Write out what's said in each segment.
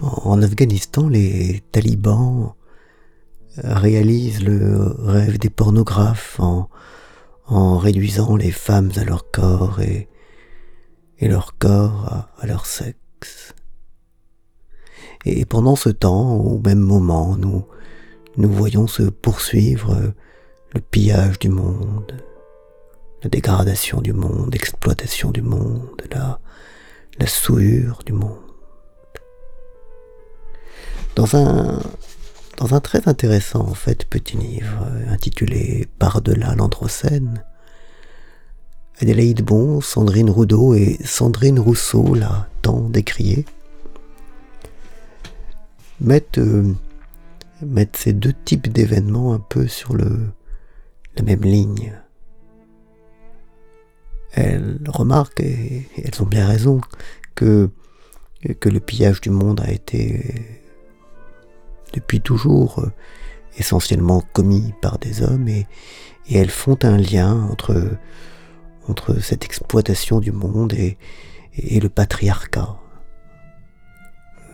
en Afghanistan, les talibans réalisent le rêve des pornographes en, réduisant les femmes à leur corps et, leur corps à, leur sexe. Et pendant ce temps, au même moment, nous, nous voyons se poursuivre le pillage du monde, la dégradation du monde, l'exploitation du monde, la, la souillure du monde. Dans un, dans un très intéressant petit livre intitulé Par-delà l'Androcène, Adélaïde Bon, Sandrine Roudot et Sandrine Rousseau, là tant décriée, mettent, euh, mettent ces deux types d'événements un peu sur le, la même ligne. Elles remarquent, et elles ont bien raison, que le pillage du monde a été depuis toujours euh, essentiellement commis par des hommes et, elles font un lien entre, cette exploitation du monde et, le patriarcat.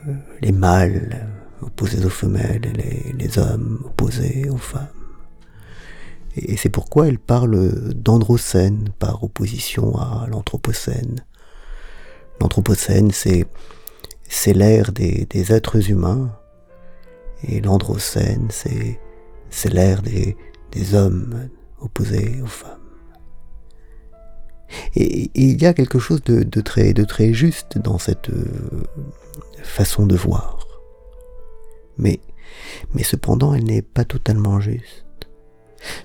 Euh, les mâles opposés aux femelles les, hommes opposés aux femmes. Et c'est pourquoi elle parle d'androcène par opposition à l'anthropocène. L'anthropocène, c'est, l'ère des êtres humains et l'androcène, c'est, c'est l'ère des, des hommes opposés aux femmes. Et, il y a quelque chose de, de, très, de très juste dans cette euh, façon de voir. Mais, mais cependant, elle n'est pas totalement juste.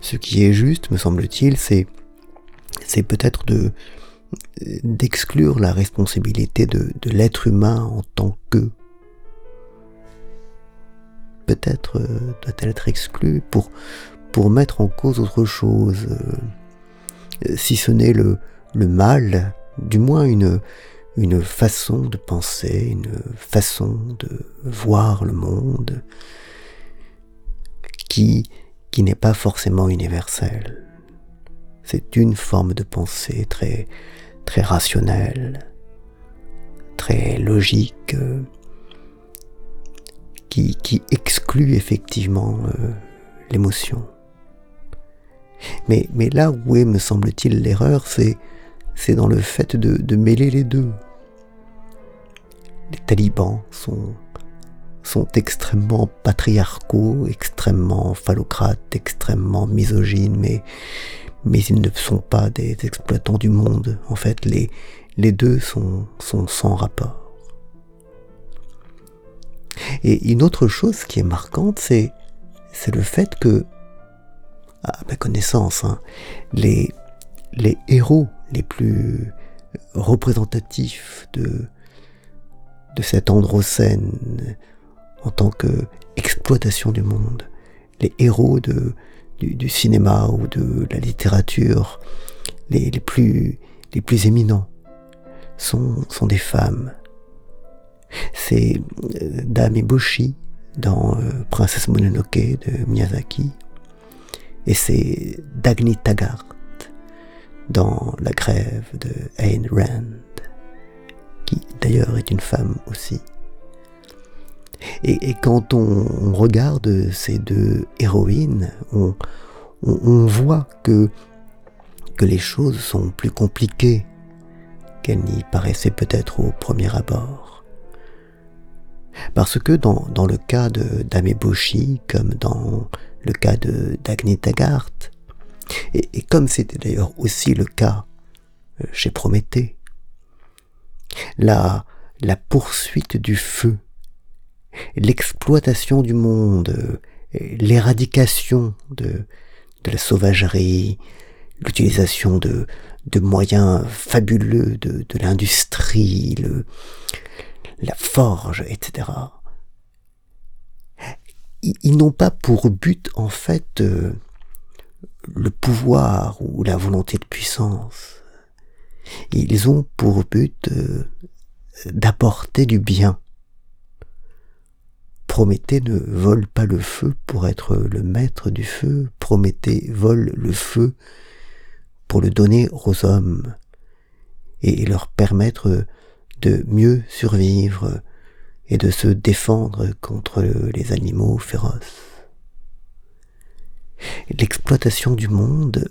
Ce qui est juste, me semble-t-il, c'est, c'est peut-être de, d'exclure la responsabilité de, de l'être humain en tant que peut-être euh, doit-elle être exclue pour, mettre en cause autre chose, euh, si ce n'est le, le mal, du moins une, une façon de penser, une façon de voir le monde qui, qui n'est pas forcément universelle. C'est une forme de pensée très, très rationnelle, très logique, qui, exclut effectivement euh, l'émotion. Mais, là où est, me semble-t-il, l'erreur, c'est, c'est dans le fait de, mêler les deux. Les talibans sont, extrêmement patriarcaux, extrêmement phallocrates, extrêmement misogynes, mais, ils ne sont pas des exploitants du monde. En fait, les, deux sont sans rapport. Et une autre chose qui est marquante, c'est, c'est le fait que, à ma connaissance, hein, les, les héros les plus représentatifs de, de cette androcène en tant que exploitation du monde, les héros de, du, cinéma ou de la littérature, les, les, plus, les plus éminents, sont, sont des femmes c'est euh, Dame Eboshi dans euh, Princesse Mononoke de Miyazaki. Et c'est Dagny Taggart dans La grève de Ayn Rand, qui d'ailleurs est une femme aussi. Et, quand on, regarde ces deux héroïnes, on, voit que les choses sont plus compliquées qu'elles n'y paraissaient peut-être au premier abord. Parce que dans, le cas de d'Ameboshi, comme dans le cas de d'Agni Taggart, et, comme c'était d'ailleurs aussi le cas euh, chez Prométhée, la, la poursuite du feu, l'exploitation du monde, l'éradication de, de la sauvagerie, l'utilisation de, de moyens fabuleux de, de l'industrie, le, la forge, etc. Ils, n'ont pas pour but, en fait, euh, le pouvoir ou la volonté de puissance. Ils ont pour but euh, d'apporter du bien. Prométhée ne vole pas le feu pour être le maître du feu. Prométhée vole le feu pour le donner aux hommes et leur permettre de mieux survivre, et de se défendre contre les animaux féroces. L'exploitation du monde,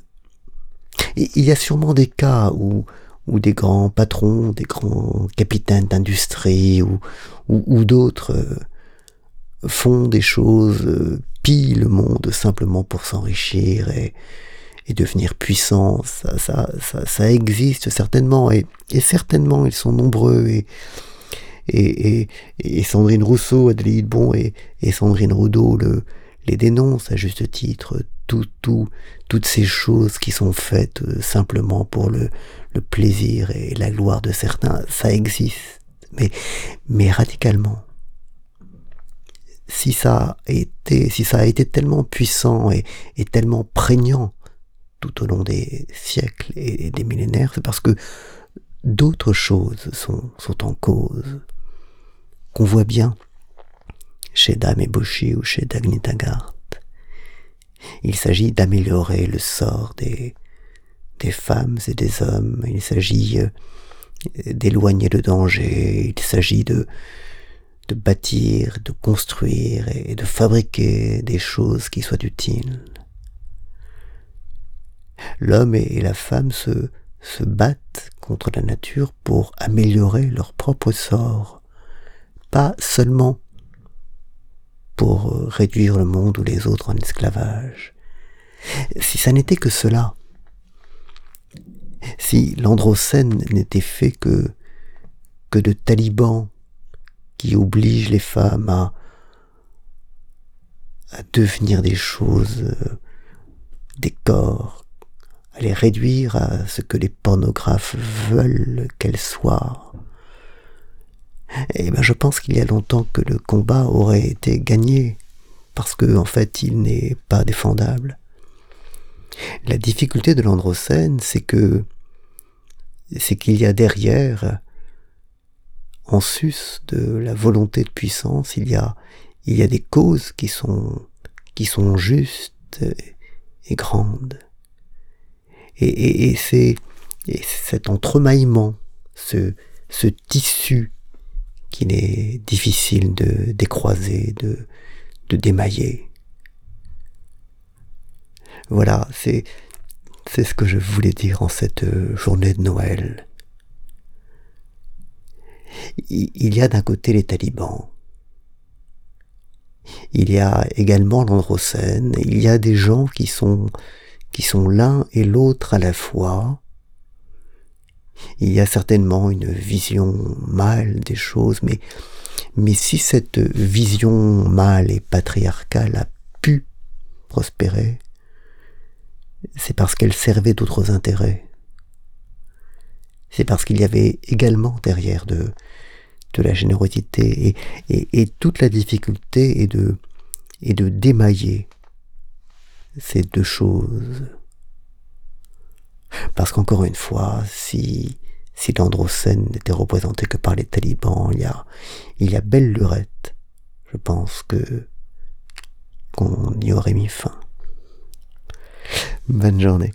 il y a sûrement des cas où, où des grands patrons, des grands capitaines d'industrie ou, ou, d'autres euh, font des choses, euh, pillent le monde simplement pour s'enrichir et, et devenir puissants. Ça, ça, ça, ça, existe certainement et, et certainement ils sont nombreux et, et, et, Sandrine Rousseau, Adélie Bon et, Sandrine Roudot le, les dénoncent à juste titre. Tout, tout, toutes ces choses qui sont faites euh, simplement pour le, le plaisir et la gloire de certains, ça existe, mais, mais radicalement. Si ça a été, si ça a été tellement puissant et, et tellement prégnant tout au long des siècles et des millénaires, c'est parce que d'autres choses sont, en cause qu'on voit bien chez Dame Eboshi ou chez Dagny Taggart. Il s'agit d'améliorer le sort des, femmes et des hommes, il s'agit euh, d'éloigner le danger, il s'agit de bâtir, de construire et de fabriquer des choses qui soient utiles. L'homme et la femme se, battent contre la nature pour améliorer leur propre sort, pas seulement pour euh, réduire le monde ou les autres en esclavage. Si ça n'était que cela, si l'androcène n'était fait que, de talibans qui obligent les femmes à, à devenir des choses, euh, des corps, à les réduire à ce que les pornographes veulent qu'elles soient, eh ben, je pense qu'il y a longtemps que le combat aurait été gagné, parce que en fait il n'est pas défendable. La difficulté de l'androcène, c'est que c'est qu'il y a derrière, en sus de la volonté de puissance, il y a il y a des causes qui sont qui sont justes et grandes. Et, et, c'est cet entremaillement, ce, ce tissu qu'il est difficile de décroiser, de, de démailler. Voilà, c'est, c'est ce que je voulais dire en cette journée de Noël. Il y a d'un côté les talibans, il y a également l'androcène, il y a des gens qui sont, qui sont l'un et l'autre à la fois, il y a certainement une vision mâle des choses, mais, mais si cette vision mâle et patriarcale a pu prospérer, c'est parce qu'elle servait d'autres intérêts. C'est parce qu'il y avait également derrière de, de la générosité et, et, et toute la difficulté est de, est de démailler ces deux choses. Parce qu'encore une fois, si, si l'androcène n'était représenté que par les talibans, il y a, il y a belle lurette. Je pense que qu'on y aurait mis fin. Bonne journée.